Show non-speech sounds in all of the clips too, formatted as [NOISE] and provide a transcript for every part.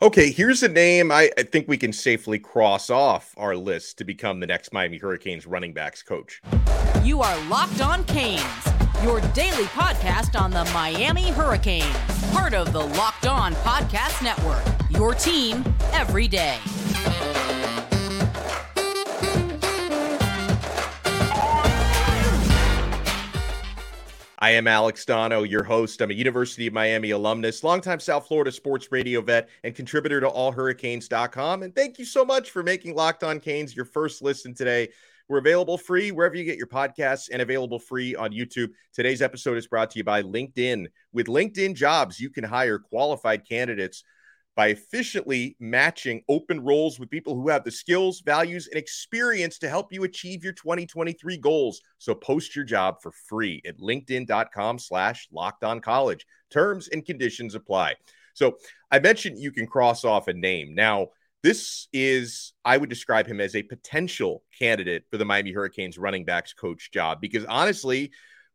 Okay, here's a name I, I, think we can safely cross off our list to become the next Miami Hurricanes running backs coach. You are Locked On Canes, your daily podcast on the Miami Hurricanes, part of the Locked On Podcast Network. Your team every day. I am Alex Donno, your host. I'm a University of Miami alumnus, longtime South Florida sports radio vet, and contributor to allhurricanes.com. And thank you so much for making Locked On Canes your first listen today. We're available free wherever you get your podcasts and available free on YouTube. Today's episode is brought to you by LinkedIn. With LinkedIn Jobs, you can hire qualified candidates by efficiently matching open roles with people who have the skills, values, and experience to help you achieve your 2023 goals. So post your job for free at linkedin.com slash locked on college. Terms and conditions apply. So I mentioned you can cross off a name. Now, this is, I would describe him as a potential candidate for the Miami Hurricanes running backs coach job because honestly,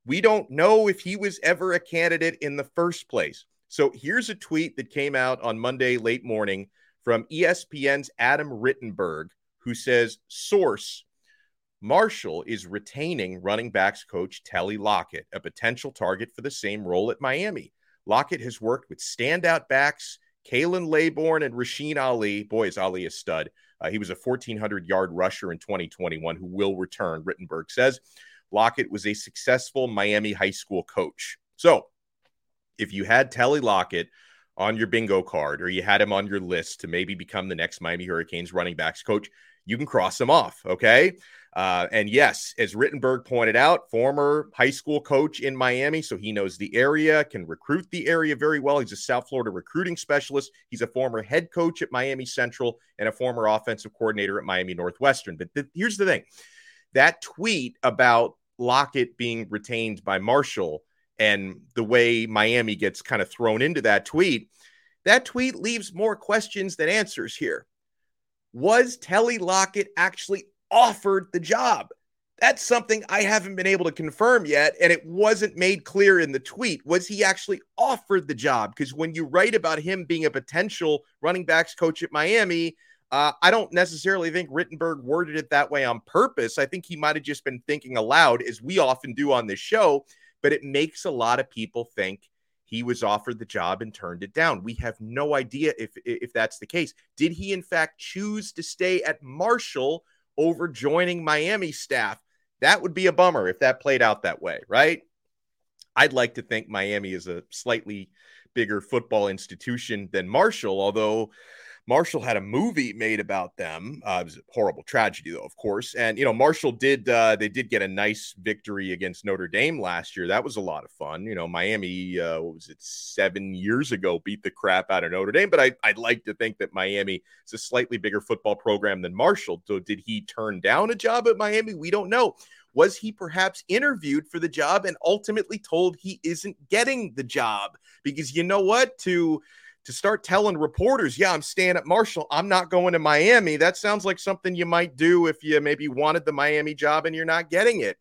we don't know if he was ever a candidate in the first place. So here's a tweet that came out on Monday late morning from ESPN's Adam Rittenberg, who says, Source Marshall is retaining running backs coach Telly Lockett, a potential target for the same role at Miami. Lockett has worked with standout backs Khalan Laborn and Rasheen Ali. Boy, is Ali a stud. Uh, he was a 1,400 yard rusher in 2021 who will return, Rittenberg says. Lockett was a successful Miami high school coach. So if you had Telly Lockett on your bingo card or you had him on your list to maybe become the next Miami Hurricanes running backs coach, you can cross him off. Okay. Uh, and yes, as Rittenberg pointed out, former high school coach in Miami, so he knows the area, can recruit the area very well. He's a South Florida recruiting specialist. He's a former head coach at Miami Central and a former offensive coordinator at Miami Northwestern. But here's the thing that tweet about Lockett being retained by Marshall and the way Miami gets kind of thrown into that tweet, that tweet leaves more questions than answers here. Was Telly Lockett actually offered the job? That's something I haven't been able to confirm yet, and it wasn't made clear in the tweet. Was he actually offered the job? Because when you write about him being a potential running backs coach at Miami, uh, I don't necessarily think Rittenberg worded it that way on purpose. I think he might have just been thinking aloud, as we often do on this show but it makes a lot of people think he was offered the job and turned it down. We have no idea if if that's the case. Did he in fact choose to stay at Marshall over joining Miami staff? That would be a bummer if that played out that way, right? I'd like to think Miami is a slightly bigger football institution than Marshall, although Marshall had a movie made about them. Uh, it was a horrible tragedy, though, of course. And you know, Marshall did uh, they did get a nice victory against Notre Dame last year. That was a lot of fun. You know, Miami, uh, what was it, seven years ago, beat the crap out of Notre Dame. But I, I'd like to think that Miami is a slightly bigger football program than Marshall. So did he turn down a job at Miami? We don't know. Was he perhaps interviewed for the job and ultimately told he isn't getting the job? Because you know what? To to start telling reporters, yeah, I'm staying at Marshall. I'm not going to Miami. That sounds like something you might do if you maybe wanted the Miami job and you're not getting it.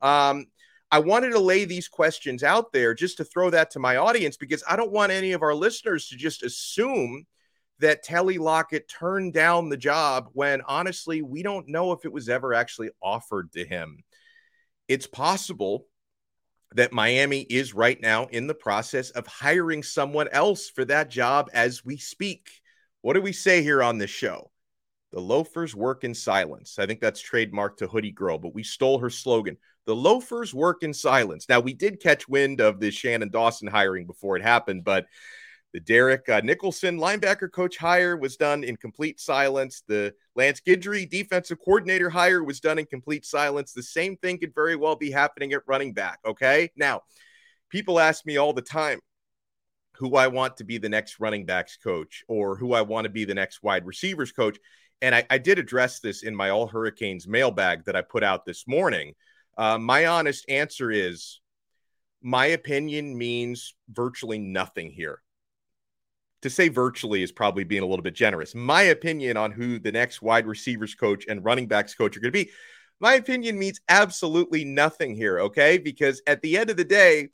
Um, I wanted to lay these questions out there just to throw that to my audience because I don't want any of our listeners to just assume that Telly Lockett turned down the job when honestly, we don't know if it was ever actually offered to him. It's possible that Miami is right now in the process of hiring someone else for that job as we speak. What do we say here on this show? The loafers work in silence. I think that's trademarked to Hoodie Girl, but we stole her slogan. The loafers work in silence. Now, we did catch wind of the Shannon Dawson hiring before it happened, but the Derek uh, Nicholson linebacker coach hire was done in complete silence. The Lance Guidry defensive coordinator hire was done in complete silence. The same thing could very well be happening at running back. Okay. Now, people ask me all the time who I want to be the next running backs coach or who I want to be the next wide receivers coach. And I, I did address this in my All Hurricanes mailbag that I put out this morning. Uh, my honest answer is my opinion means virtually nothing here to say virtually is probably being a little bit generous. My opinion on who the next wide receivers coach and running backs coach are going to be, my opinion means absolutely nothing here, okay? Because at the end of the day,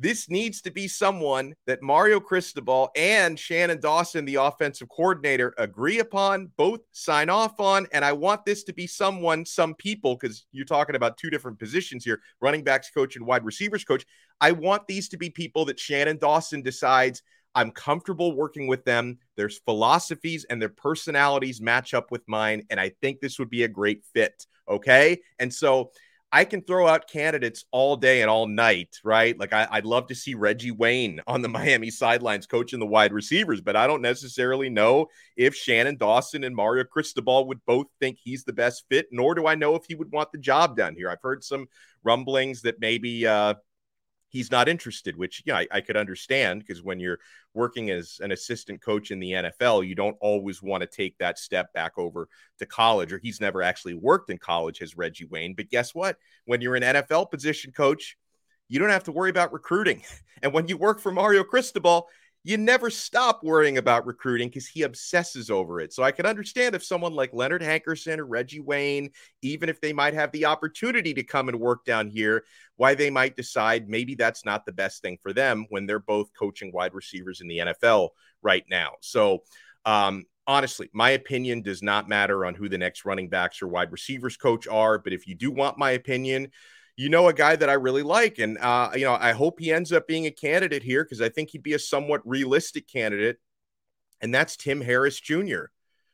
this needs to be someone that Mario Cristobal and Shannon Dawson, the offensive coordinator, agree upon, both sign off on. And I want this to be someone, some people, because you're talking about two different positions here running backs coach and wide receivers coach. I want these to be people that Shannon Dawson decides I'm comfortable working with them. Their philosophies and their personalities match up with mine. And I think this would be a great fit. Okay. And so, I can throw out candidates all day and all night, right? Like I, would love to see Reggie Wayne [LAUGHS] on the Miami sidelines coaching the wide receivers, but I don't necessarily know if Shannon Dawson and Mario Cristobal would both think he's the best fit, nor do I know if he would want the job done here. I've heard some rumblings that maybe uh, he's not interested, which know, I, I could understand because when you're working as an assistant coach in the NFL, you don't always want to take that step back over to college, or he's never actually worked in college as Reggie Wayne. But guess what? When you're an NFL position coach, you don't have to worry about recruiting. [LAUGHS] And when you work for Mario Cristobal, you never stop worrying about recruiting because he obsesses over it. So I can understand if someone like Leonard Hankerson or Reggie Wayne, even if they might have the opportunity to come and work down here, why they might decide maybe that's not the best thing for them when they're both coaching wide receivers in the NFL right now. So, um, honestly, my opinion does not matter on who the next running backs or wide receivers coach are. But if you do want my opinion, you know a guy that I really like, and uh, you know I hope he ends up being a candidate here because I think he'd be a somewhat realistic candidate, and that's Tim Harris Jr.,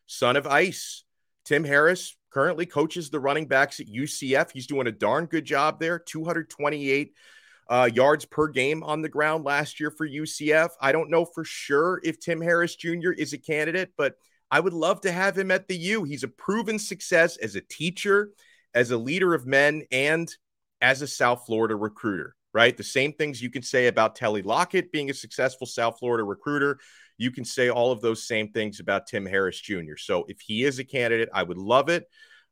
son of Ice. Tim Harris currently coaches the running backs at UCF. He's doing a darn good job there. 228 uh, yards per game on the ground last year for UCF. I don't know for sure if Tim Harris Jr. is a candidate, but I would love to have him at the U. He's a proven success as a teacher, as a leader of men, and as a South Florida recruiter, right? The same things you can say about Telly Lockett being a successful South Florida recruiter. You can say all of those same things about Tim Harris Jr. So if he is a candidate, I would love it.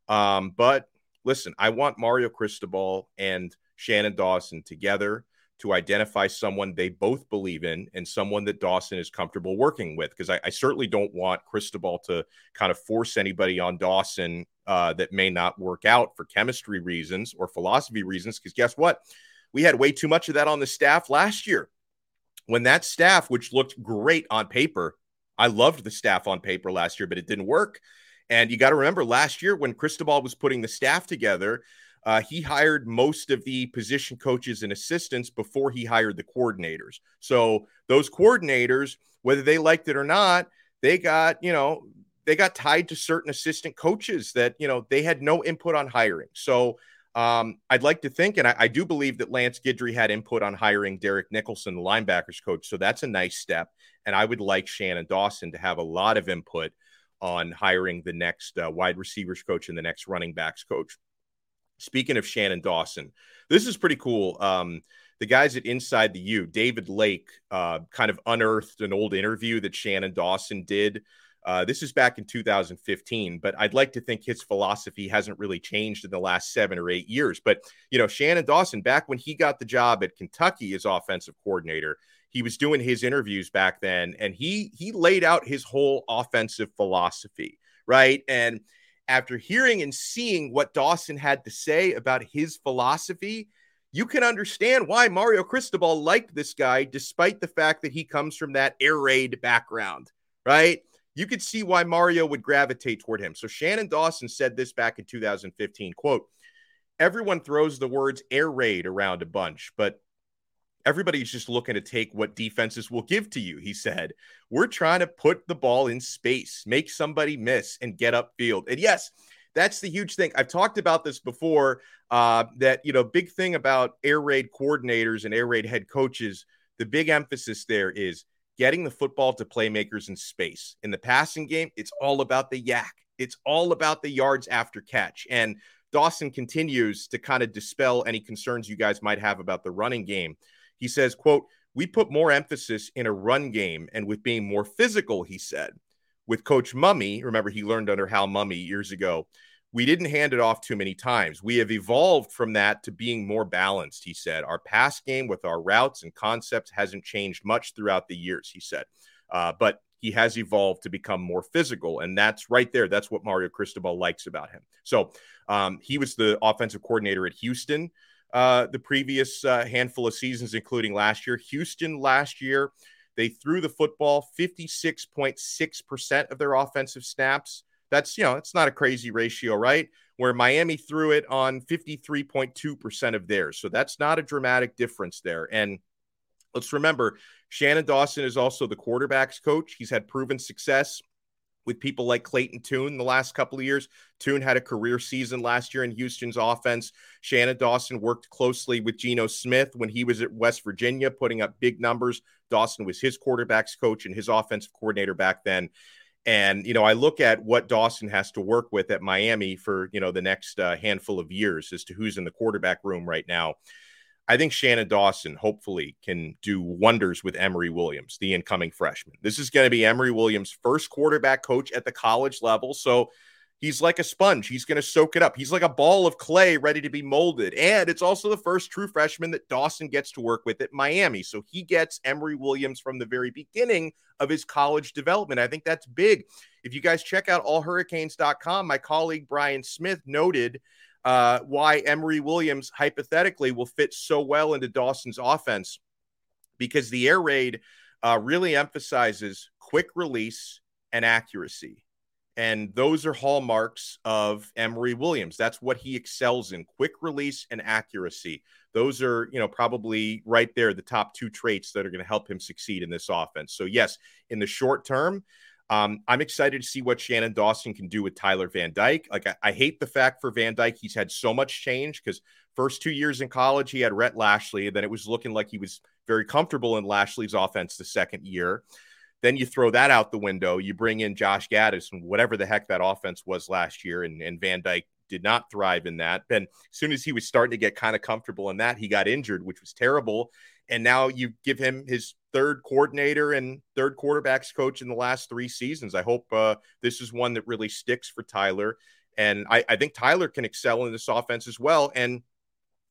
Um, but listen, I want Mario Cristobal and Shannon Dawson together to identify someone they both believe in and someone that Dawson is comfortable working with. Because I, I, certainly don't want Cristobal to kind of force anybody on Dawson uh, that may not work out for chemistry reasons or philosophy reasons. Because guess what? We had way too much of that on the staff last year. When that staff, which looked great on paper, I loved the staff on paper last year, but it didn't work. And you got to remember last year when Cristobal was putting the staff together, uh, he hired most of the position coaches and assistants before he hired the coordinators. So those coordinators, whether they liked it or not, they got, you know, they got tied to certain assistant coaches that, you know, they had no input on hiring. So um, I'd like to think, and I, I, do believe that Lance Guidry had input on hiring Derek Nicholson, the linebackers coach. So that's a nice step. And I would like Shannon Dawson to have a lot of input on hiring the next uh, wide receivers coach and the next running backs coach. Speaking of Shannon Dawson, this is pretty cool. Um, the guys at Inside the U, David Lake, uh, kind of unearthed an old interview that Shannon Dawson did. Uh, this is back in 2015, but I'd like to think his philosophy hasn't really changed in the last seven or eight years. But, you know, Shannon Dawson, back when he got the job at Kentucky as offensive coordinator, he was doing his interviews back then and he he laid out his whole offensive philosophy, right? And after hearing and seeing what Dawson had to say about his philosophy, you can understand why Mario Cristobal liked this guy, despite the fact that he comes from that air raid background, right? You could see why Mario would gravitate toward him. So Shannon Dawson said this back in 2015, quote, everyone throws the words air raid around a bunch, but everybody's just looking to take what defenses will give to you. He said, We're trying to put the ball in space, make somebody miss, and get upfield. And yes, that's the huge thing. I've talked about this before. Uh, that you know, big thing about air raid coordinators and air raid head coaches. The big emphasis there is getting the football to playmakers in space. In the passing game, it's all about the yak. It's all about the yards after catch. And Dawson continues to kind of dispel any concerns you guys might have about the running game. He says, quote, we put more emphasis in a run game and with being more physical, he said. With Coach Mumme, remember he learned under Hal Mumme years ago, we didn't hand it off too many times. We have evolved from that to being more balanced, he said. Our pass game with our routes and concepts hasn't changed much throughout the years, he said. Uh, but he has evolved to become more physical. And that's right there. That's what Mario Cristobal likes about him. So um, he was the offensive coordinator at Houston uh, the previous uh, handful of seasons, including last year. Houston last year, they threw the football 56.6% of their offensive snaps. That's, you know, it's not a crazy ratio, right? Where Miami threw it on 53.2% of theirs. So that's not a dramatic difference there. And let's remember, Shannon Dawson is also the quarterback's coach. He's had proven success with people like Clayton Tune the last couple of years. Tune had a career season last year in Houston's offense. Shannon Dawson worked closely with Geno Smith when he was at West Virginia, putting up big numbers. Dawson was his quarterback's coach and his offensive coordinator back then. And, you know, I look at what Dawson has to work with at Miami for, you know, the next uh, handful of years as to who's in the quarterback room right now. I think Shannon Dawson hopefully can do wonders with Emory Williams, the incoming freshman. This is going to be Emory Williams' first quarterback coach at the college level. So he's like a sponge. He's going to soak it up. He's like a ball of clay ready to be molded. And it's also the first true freshman that Dawson gets to work with at Miami. So he gets Emory Williams from the very beginning of his college development. I think that's big. If you guys check out allhurricanes.com, my colleague Brian Smith noted uh, why Emory Williams hypothetically will fit so well into Dawson's offense because the air raid uh, really emphasizes quick release and accuracy. And those are hallmarks of Emory Williams. That's what he excels in quick release and accuracy. Those are, you know, probably right there, the top two traits that are going to help him succeed in this offense. So, yes, in the short term, um, I'm excited to see what Shannon Dawson can do with Tyler Van Dyke. Like, I, I hate the fact for Van Dyke, he's had so much change because first two years in college, he had Rhett Lashlee, and then it was looking like he was very comfortable in Lashlee's offense the second year. Then you throw that out the window. You bring in Josh Gattis and whatever the heck that offense was last year, and, and Van Dyke did not thrive in that. Then as soon as he was starting to get kind of comfortable in that, he got injured, which was terrible. And now you give him his third coordinator and third quarterbacks coach in the last three seasons. I hope uh, this is one that really sticks for Tyler. And I, I think Tyler can excel in this offense as well. And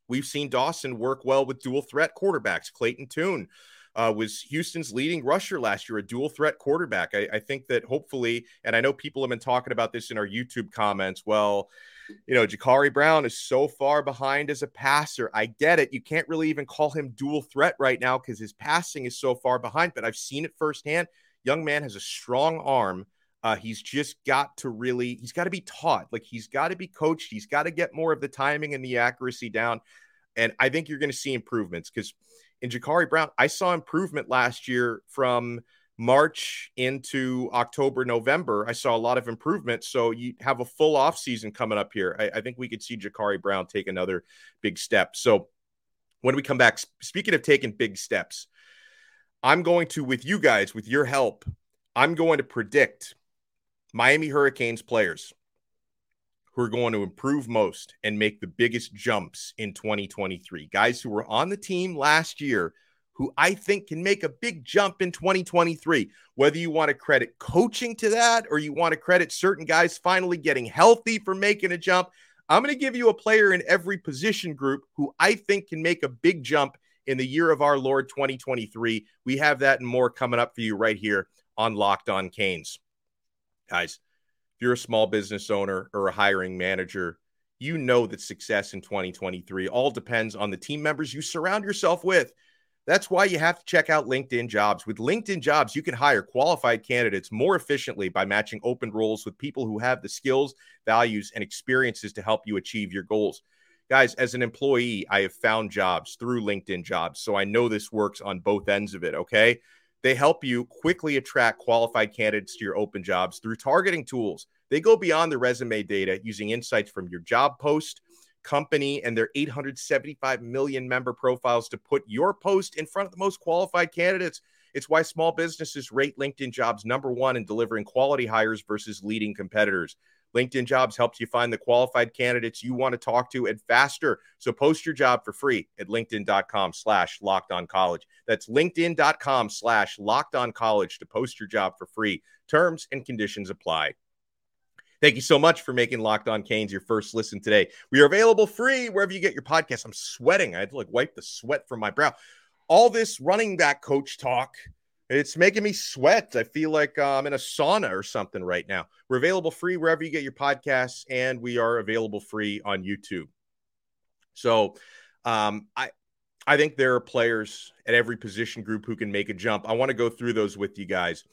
we've seen Dawson work well with dual threat quarterbacks. Clayton Tune uh, was Houston's leading rusher last year, a dual threat quarterback. I, I think that hopefully, and I know people have been talking about this in our YouTube comments. Well, you know, Jacurri Brown is so far behind as a passer. I get it. You can't really even call him dual threat right now because his passing is so far behind, but I've seen it firsthand. Young man has a strong arm. Uh, he's just got to really, he's got to be taught. Like he's got to be coached. He's got to get more of the timing and the accuracy down. And I think you're going to see improvements because in Jacurri Brown, I saw improvement last year from March into October, November, I saw a lot of improvement. So you have a full off season coming up here. I, I think we could see Jacurri Brown take another big step. So when we come back, speaking of taking big steps, I'm going to, with you guys, with your help, I'm going to predict Miami Hurricanes players who are going to improve most and make the biggest jumps in 2023. Guys who were on the team last year who I think can make a big jump in 2023. Whether you want to credit coaching to that or you want to credit certain guys finally getting healthy for making a jump, I'm going to give you a player in every position group who I think can make a big jump in the year of our Lord 2023. We have that and more coming up for you right here on Locked On Canes. Guys, if you're a small business owner or a hiring manager, you know that success in 2023 all depends on the team members you surround yourself with. That's why you have to check out LinkedIn Jobs. With LinkedIn Jobs, you can hire qualified candidates more efficiently by matching open roles with people who have the skills, values, and experiences to help you achieve your goals. Guys, as an employee, I have found jobs through LinkedIn Jobs, so I know this works on both ends of it, okay? They help you quickly attract qualified candidates to your open jobs through targeting tools. They go beyond the resume data using insights from your job post company and their 875 million member profiles to put your post in front of the most qualified candidates. It's why small businesses rate LinkedIn jobs number one in delivering quality hires versus leading competitors. LinkedIn jobs helps you find the qualified candidates you want to talk to and faster. So post your job for free at LinkedIn.com slash locked on college. That's LinkedIn.com slash locked on college to post your job for free. Terms and conditions apply. Thank you so much for making Locked On Canes your first listen today. We are available free wherever you get your podcast. I'm sweating. I had to like wipe the sweat from my brow. All this running back coach talk, it's making me sweat. I feel like uh, I'm in a sauna or something right now. We're available free wherever you get your podcasts, and we are available free on YouTube. So Um, I I think there are players at every position group who can make a jump. I want to go through those with you guys.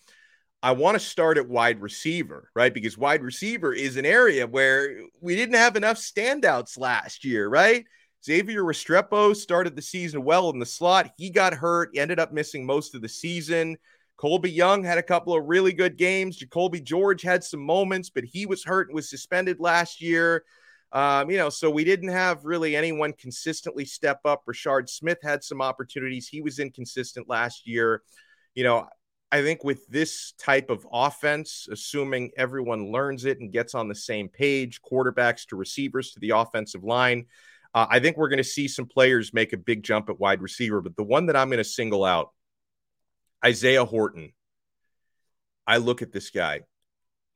I want to start at wide receiver, right? Because wide receiver is an area where we didn't have enough standouts last year, right? Xavier Restrepo started the season well in the slot. He got hurt, ended up missing most of the season. Colbie Young had a couple of really good games. Jacolby George had some moments, but he was hurt and was suspended last year. Um, you know, so we didn't have really anyone consistently step up. Brashard Smith had some opportunities. He was inconsistent last year. You know, I think with this type of offense, assuming everyone learns it and gets on the same page, quarterbacks to receivers to the offensive line, uh, I think we're going to see some players make a big jump at wide receiver. But the one that I'm going to single out, Isaiah Horton. I look at this guy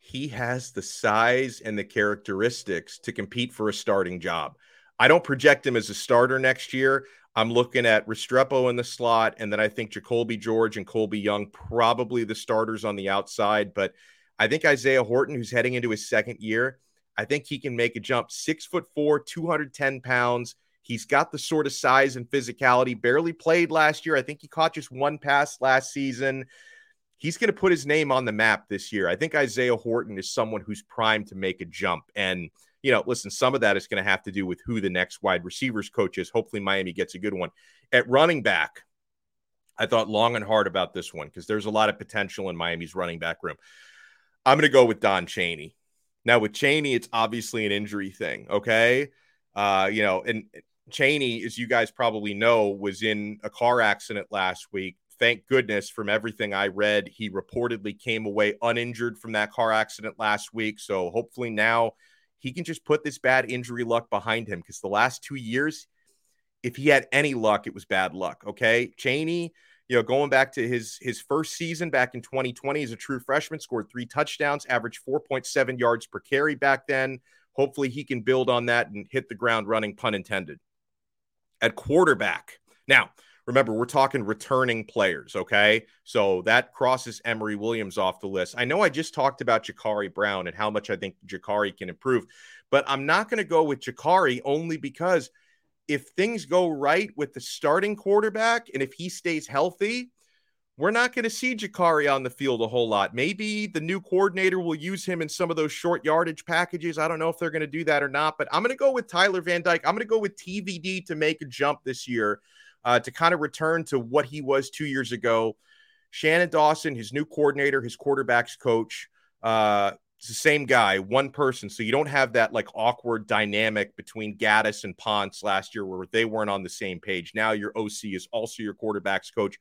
he has the size and the characteristics to compete for a starting job. I don't project him as a starter next year. I'm looking at Restrepo in the slot, and then I think Jacolby George and Colbie Young probably the starters on the outside. But I think Isaiah Horton, who's heading into his second year, I think he can make a jump. Six foot four, 210 pounds. He's got the sort of size and physicality. Barely played last year. I think he caught just one pass last season he's going to put his name on the map this year. I think Isaiah Horton is someone who's primed to make a jump. And, you know, listen, some of that is going to have to do with who the next wide receivers coach is. Hopefully, Miami gets a good one. At running back, I thought long and hard about this one because there's a lot of potential in Miami's running back room. I'm going to go with Don Chaney. Now, with Chaney, it's obviously an injury thing. Okay. Uh, you know, and Chaney, as you guys probably know, was in a car accident last week thank goodness from everything I read, he reportedly came away uninjured from that car accident last week. So hopefully now he can just put this bad injury luck behind him because the last two years, if he had any luck, it was bad luck. Okay. Chaney, you know, going back to his his first season back in 2020 as a true freshman, scored three touchdowns, averaged 4.7 yards per carry back then. Hopefully he can build on that and hit the ground running, pun intended. At quarterback. Now, remember, we're talking returning players, okay? So that crosses Emory Williams off the list. I know I just talked about Jacurri Brown and how much I think Jacurri can improve, but I'm not going to go with Jacurri only because if things go right with the starting quarterback and if he stays healthy, we're not going to see Jacurri on the field a whole lot. Maybe the new coordinator will use him in some of those short yardage packages. I don't know if they're going to do that or not, but I'm going to go with Tyler Van Dyke. I'm going to go with TVD to make a jump this year uh, to kind of return to what he was two years ago. Shannon Dawson, his new coordinator, his quarterbacks coach, uh, it's the same guy, one person. So you don't have that like awkward dynamic between Gattis and Ponce last year where they weren't on the same page. Now your OC is also your quarterbacks coach.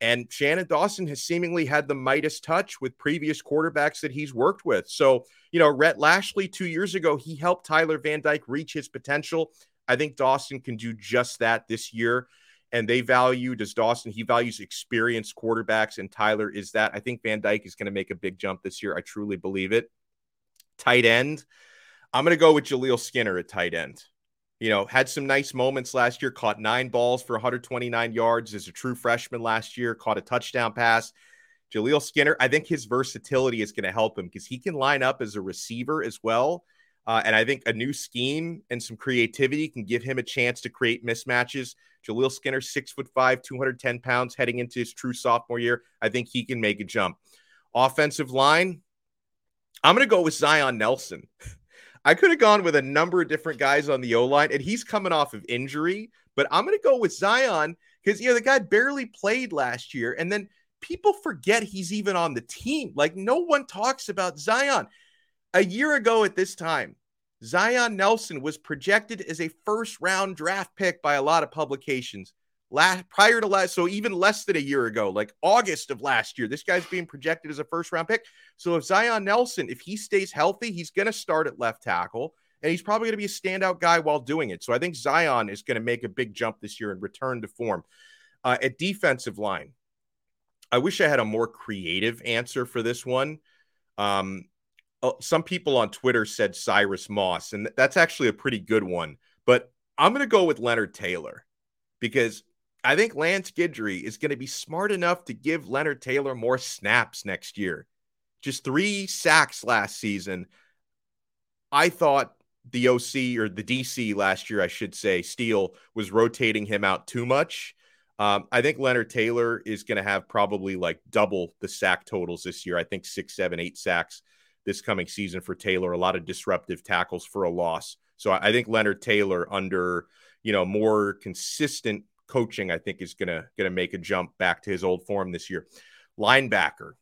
And Shannon Dawson has seemingly had the Midas touch with previous quarterbacks that he's worked with. So, you know, Rhett Lashlee two years ago, he helped Tyler Van Dyke reach his potential. I think Dawson can do just that this year and they value does Dawson he values experienced quarterbacks and Tyler is that. I think Van Dyke is going to make a big jump this year. I truly believe it. Tight end I'm going to go with Jaleel Skinner at tight end. You know had some nice moments last year caught 9 balls for 129 yards as a true freshman last year caught a touchdown pass. Jaleel Skinner I think his versatility is going to help him because he can line up as a receiver as well uh, and I think a new scheme and some creativity can give him a chance to create mismatches. Jaleel Skinner, six foot five, 210 pounds, heading into his true sophomore year. I think he can make a jump. Offensive line, I'm going to go with Zion Nelson. [LAUGHS] I could have gone with a number of different guys on the O line, and he's coming off of injury, but I'm going to go with Zion because, you know, the guy barely played last year. And then people forget he's even on the team. Like, no one talks about Zion. A year ago at this time, Zion Nelson was projected as a first round draft pick by a lot of publications. Last, prior to last, so even less than a year ago, like August of last year, this guy's being projected as a first round pick. So if Zion Nelson, if he stays healthy, he's going to start at left tackle and he's probably going to be a standout guy while doing it. So I think Zion is going to make a big jump this year and return to form. Uh, at defensive line, I wish I had a more creative answer for this one. Um, some people on Twitter said Cyrus Moss, and that's actually a pretty good one. But I'm going to go with Leonard Taylor because I think Lance Guidry is going to be smart enough to give Leonard Taylor more snaps next year. Just three sacks last season. I thought the OC or the DC last year, I should say, Steele was rotating him out too much. Um, I think Leonard Taylor is going to have probably like double the sack totals this year. I think six, seven, eight sacks this coming season for Taylor. A lot of disruptive tackles for a loss. So I think Leonard Taylor under you know more consistent coaching, I think is gonna gonna make a jump back to his old form this year. Linebacker,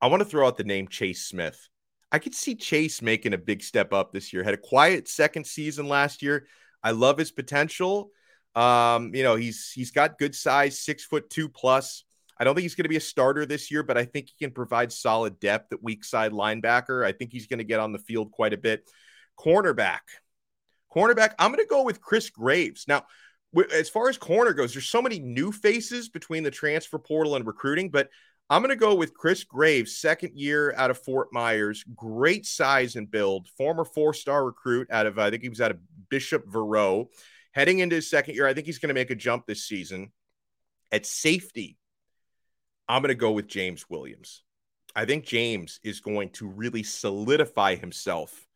I want to throw out the name Chase Smith. I could see Chase making a big step up this year. Had a quiet second season last year. I love his potential. Um, you know, he's he's got good size, six foot two plus. I don't think he's going to be a starter this year, but I think he can provide solid depth at weak side linebacker. I think he's going to get on the field quite a bit. Cornerback, cornerback. I'm going to go with Chris Graves. Now, as far as corner goes, there's so many new faces between the transfer portal and recruiting, but I'm going to go with Chris Graves, second year out of Fort Myers. Great size and build. Former four star recruit out of, I think he was out of Bishop Verot. Heading into his second year, I think he's going to make a jump this season. At safety, I'm going to go with James Williams. I think James is going to really solidify himself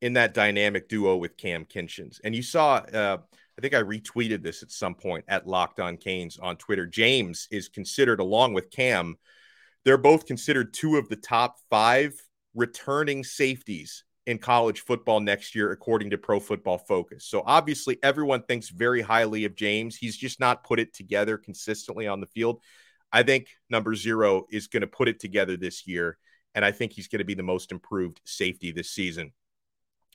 in that dynamic duo with Cam Kinchens. And you saw, uh, I think I retweeted this at some point at Locked On Canes on Twitter. James is considered, along with Cam, they're both considered two of the top five returning safeties in college football next year, according to Pro Football Focus. So obviously, everyone thinks very highly of James. He's just not put it together consistently on the field. I think number zero is going to put it together this year. And I think he's going to be the most improved safety this season.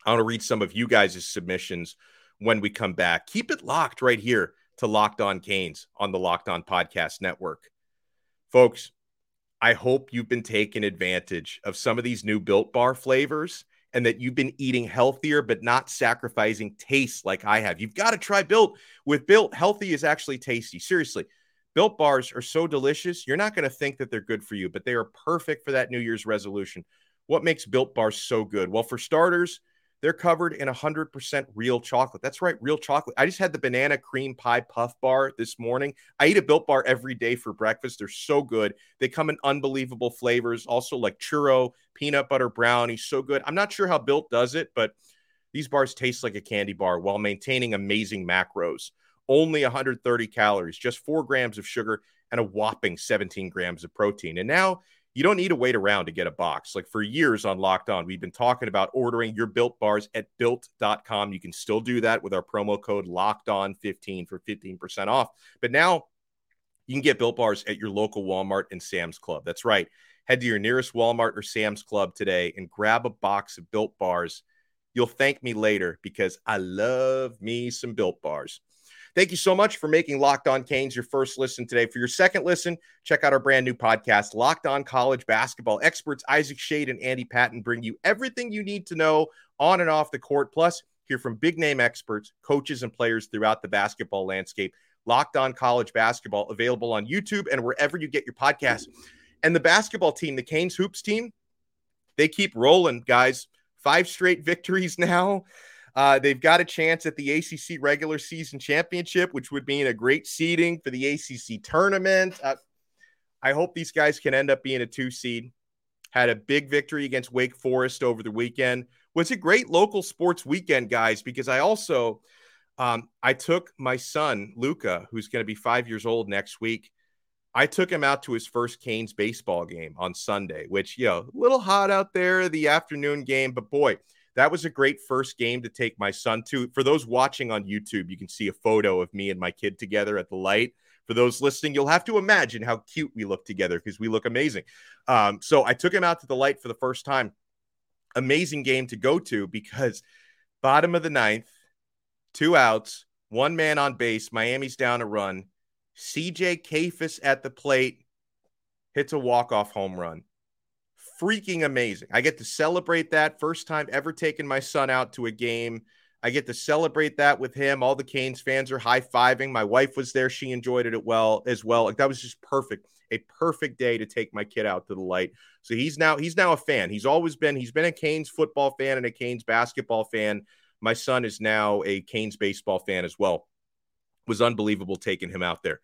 I want to read some of you guys' submissions when we come back. Keep it locked right here to Locked On Canes on the Locked On Podcast Network. Folks, I hope you've been taking advantage of some of these new built bar flavors and that you've been eating healthier but not sacrificing taste like I have. You've got to try built. With built, healthy is actually tasty. Seriously. Built bars are so delicious, you're not going to think that they're good for you, but they are perfect for that New Year's resolution. What makes built bars so good? Well, for starters, they're covered in 100% real chocolate. That's right, real chocolate. I just had the banana cream pie puff bar this morning. I eat a built bar every day for breakfast. They're so good. They come in unbelievable flavors, also like churro, peanut butter brownie. So good. I'm not sure how built does it, but these bars taste like a candy bar while maintaining amazing macros. Only 130 calories, just four grams of sugar, and a whopping 17 grams of protein. And now you don't need to wait around to get a box. Like for years on Locked On, we've been talking about ordering your built bars at built.com. You can still do that with our promo code Locked On 15 for 15% off. But now you can get built bars at your local Walmart and Sam's Club. That's right. Head to your nearest Walmart or Sam's Club today and grab a box of built bars. You'll thank me later because I love me some built bars. Thank you so much for making Locked On Canes your first listen today. For your second listen, check out our brand new podcast, Locked On College Basketball. Experts Isaac Schade and Andy Patton bring you everything you need to know on and off the court. Plus, hear from big name experts, coaches, and players throughout the basketball landscape. Locked On College Basketball, available on YouTube and wherever you get your podcasts. And the basketball team, the Canes Hoops team, they keep rolling, guys. Five straight victories [LAUGHS] now. Uh, they've got a chance at the ACC regular season championship, which would mean a great seeding for the ACC tournament. Uh, I hope these guys can end up being a two seed. Had a big victory against Wake Forest over the weekend. Was a great local sports weekend, guys, because I also um, I took my son Luca, who's going to be five years old next week. I took him out to his first Canes baseball game on Sunday, which you know, a little hot out there, the afternoon game, but boy, that was a great first game to take my son to. For those watching on YouTube, you can see a photo of me and my kid together at the light. For those listening, you'll have to imagine how cute we look together because we look amazing. Um, so I took him out to the light for the first time. Amazing game to go to because bottom of the ninth, two outs, one man on base. Miami's down a run. CJ Kayfus at the plate hits a walk-off home run freaking amazing. I get to celebrate that first time ever taking my son out to a game. I get to celebrate that with him. All the Canes fans are high fiving. My wife was there; she enjoyed it well as well. Like that was just perfect, a perfect day to take my kid out to the light. So he's now he's now a fan. He's always been he's been a Canes football fan and a Canes basketball fan. My son is now a Canes baseball fan as well. It was unbelievable taking him out there.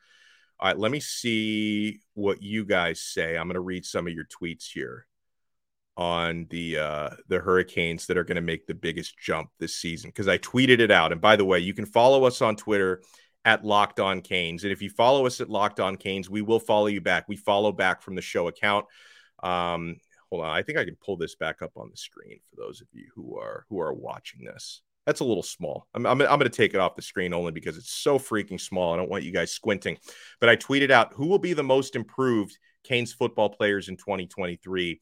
All right, let me see what you guys say. I'm going to read some of your tweets here. On the uh, the Hurricanes that are going to make the biggest jump this season because I tweeted it out. And by the way, you can follow us on Twitter at Locked On Canes, and if you follow us at Locked On Canes, we will follow you back. We follow back from the show account. Um, hold on, I think I can pull this back up on the screen for those of you who are who are watching this. That's a little small. I'm, I'm, I'm going to take it off the screen only because it's so freaking small. I don't want you guys squinting. But I tweeted out who will be the most improved Canes football players in 2023.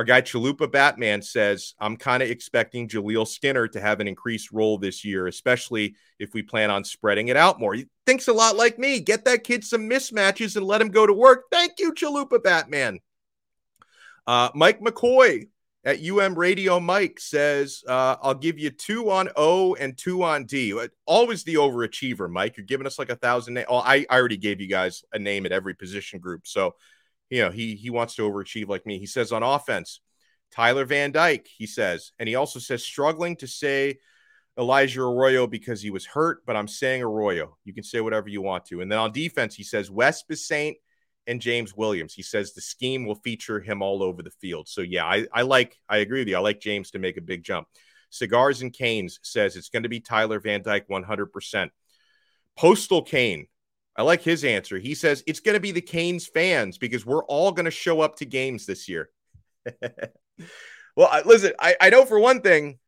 Our guy Chalupa Batman says, I'm kind of expecting Jaleel Skinner to have an increased role this year, especially if we plan on spreading it out more. He thinks a lot like me. Get that kid some mismatches and let him go to work. Thank you, Chalupa Batman. Uh, Mike McCoy at UM Radio Mike says, uh, I'll give you two on O and two on D. Uh, always the overachiever, Mike. You're giving us like a thousand. Oh, I, I already gave you guys a name at every position group. So you know, he he wants to overachieve like me. He says on offense, Tyler Van Dyke, he says, and he also says struggling to say Elijah Arroyo because he was hurt, but I'm saying Arroyo. You can say whatever you want to. And then on defense, he says Wes Bissainthe and James Williams. He says the scheme will feature him all over the field. So yeah, I, I like I agree with you. I like James to make a big jump. Cigars and Canes says it's going to be Tyler Van Dyke 100%. Postal Kane I like his answer. He says it's going to be the Canes fans because we're all going to show up to games this year. [LAUGHS] well, I, listen, I, I know for one thing,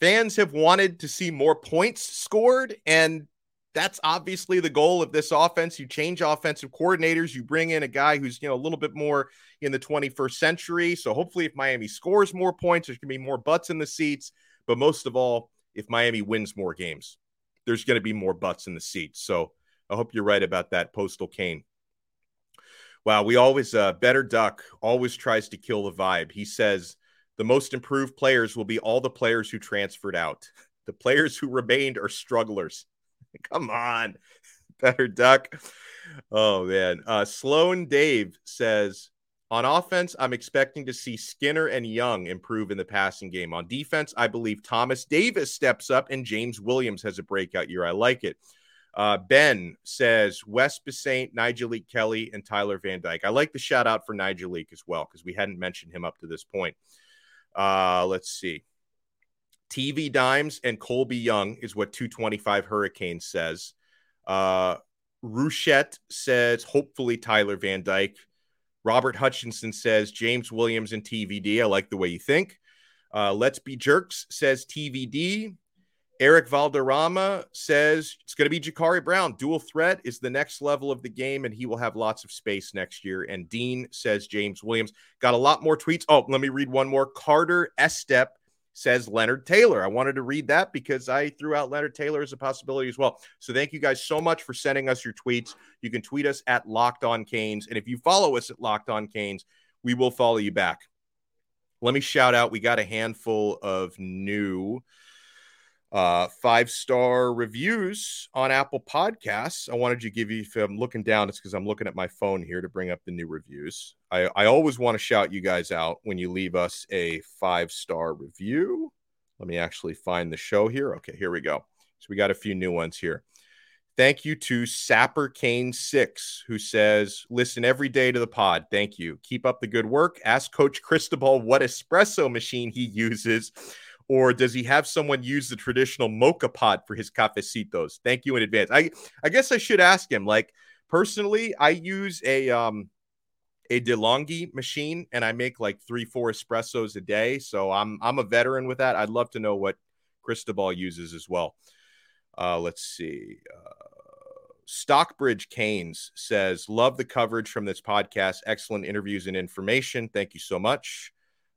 fans have wanted to see more points scored, and that's obviously the goal of this offense. You change offensive coordinators, you bring in a guy who's you know a little bit more in the 21st century. So hopefully, if Miami scores more points, there's going to be more butts in the seats. But most of all, if Miami wins more games, there's going to be more butts in the seats. So I hope you're right about that, Postal Kane. Wow, we always uh, better duck always tries to kill the vibe. He says the most improved players will be all the players who transferred out. The players who remained are strugglers. [LAUGHS] Come on, [LAUGHS] better duck. Oh man, uh, Sloan Dave says on offense, I'm expecting to see Skinner and Young improve in the passing game. On defense, I believe Thomas Davis steps up and James Williams has a breakout year. I like it. Uh, ben says Wes Bissainthe, Nyjalik Kelly, and Tyler Van Dyke. I like the shout out for Nyjalik as well because we hadn't mentioned him up to this point. Uh, let's see. TV Dimes and Colbie Young is what 225 Hurricane says. Uh, Ruchette says hopefully Tyler Van Dyke. Robert Hutchinson says James Williams and TVD. I like the way you think. Uh, Let's Be Jerks says TVD. Eric Valderrama says it's going to be Jacurri Brown. Dual threat is the next level of the game, and he will have lots of space next year. And Dean says James Williams. Got a lot more tweets. Oh, let me read one more. Carter Estep says Leonard Taylor. I wanted to read that because I threw out Leonard Taylor as a possibility as well. So thank you guys so much for sending us your tweets. You can tweet us at Locked On Canes. And if you follow us at Locked On Canes, we will follow you back. Let me shout out. We got a handful of new uh, five star reviews on Apple Podcasts. I wanted to give you, if I'm looking down, it's because I'm looking at my phone here to bring up the new reviews. I, I always want to shout you guys out when you leave us a five star review. Let me actually find the show here. Okay, here we go. So we got a few new ones here. Thank you to Sapper Kane Six, who says, "Listen every day to the pod. Thank you. Keep up the good work. Ask Coach Cristobal what espresso machine he uses or does he have someone use the traditional moka pot for his cafecitos? Thank you in advance. I I guess I should ask him. Like personally, I use a um a DeLonghi machine and I make like three, four espressos a day. So I'm I'm a veteran with that. I'd love to know what Cristobal uses as well. Uh, let's see. Uh, Stockbridge Canes says, Love the coverage from this podcast. Excellent interviews and information. Thank you so much.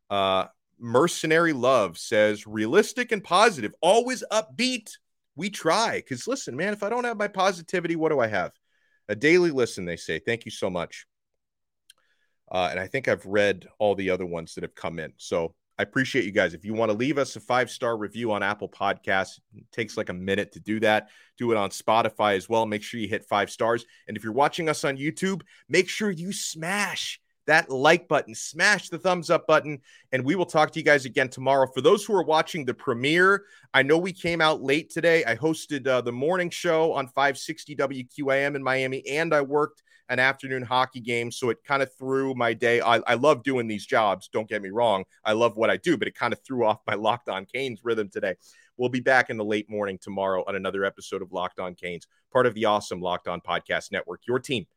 Uh, Mercenary Love says realistic and positive, always upbeat. We try. Because listen, man, if I don't have my positivity, what do I have? A daily listen, they say. Thank you so much. Uh, and I think I've read all the other ones that have come in. So I appreciate you guys. If you want to leave us a five star review on Apple Podcasts, takes like a minute to do that. Do it on Spotify as well. Make sure you hit five stars. And if you're watching us on YouTube, make sure you smash that like button, smash the thumbs up button, and we will talk to you guys again tomorrow. For those who are watching the premiere, I know we came out late today. I hosted uh, the morning show on 560 WQAM in Miami, and I worked an afternoon hockey game. So it kind of threw my day. I, I love doing these jobs. Don't get me wrong. I love what I do, but it kind of threw off my [LAUGHS] Locked On Canes rhythm today. We'll be back in the late morning tomorrow on another episode of Locked On Canes, part of the awesome Locked On Podcast Network, your team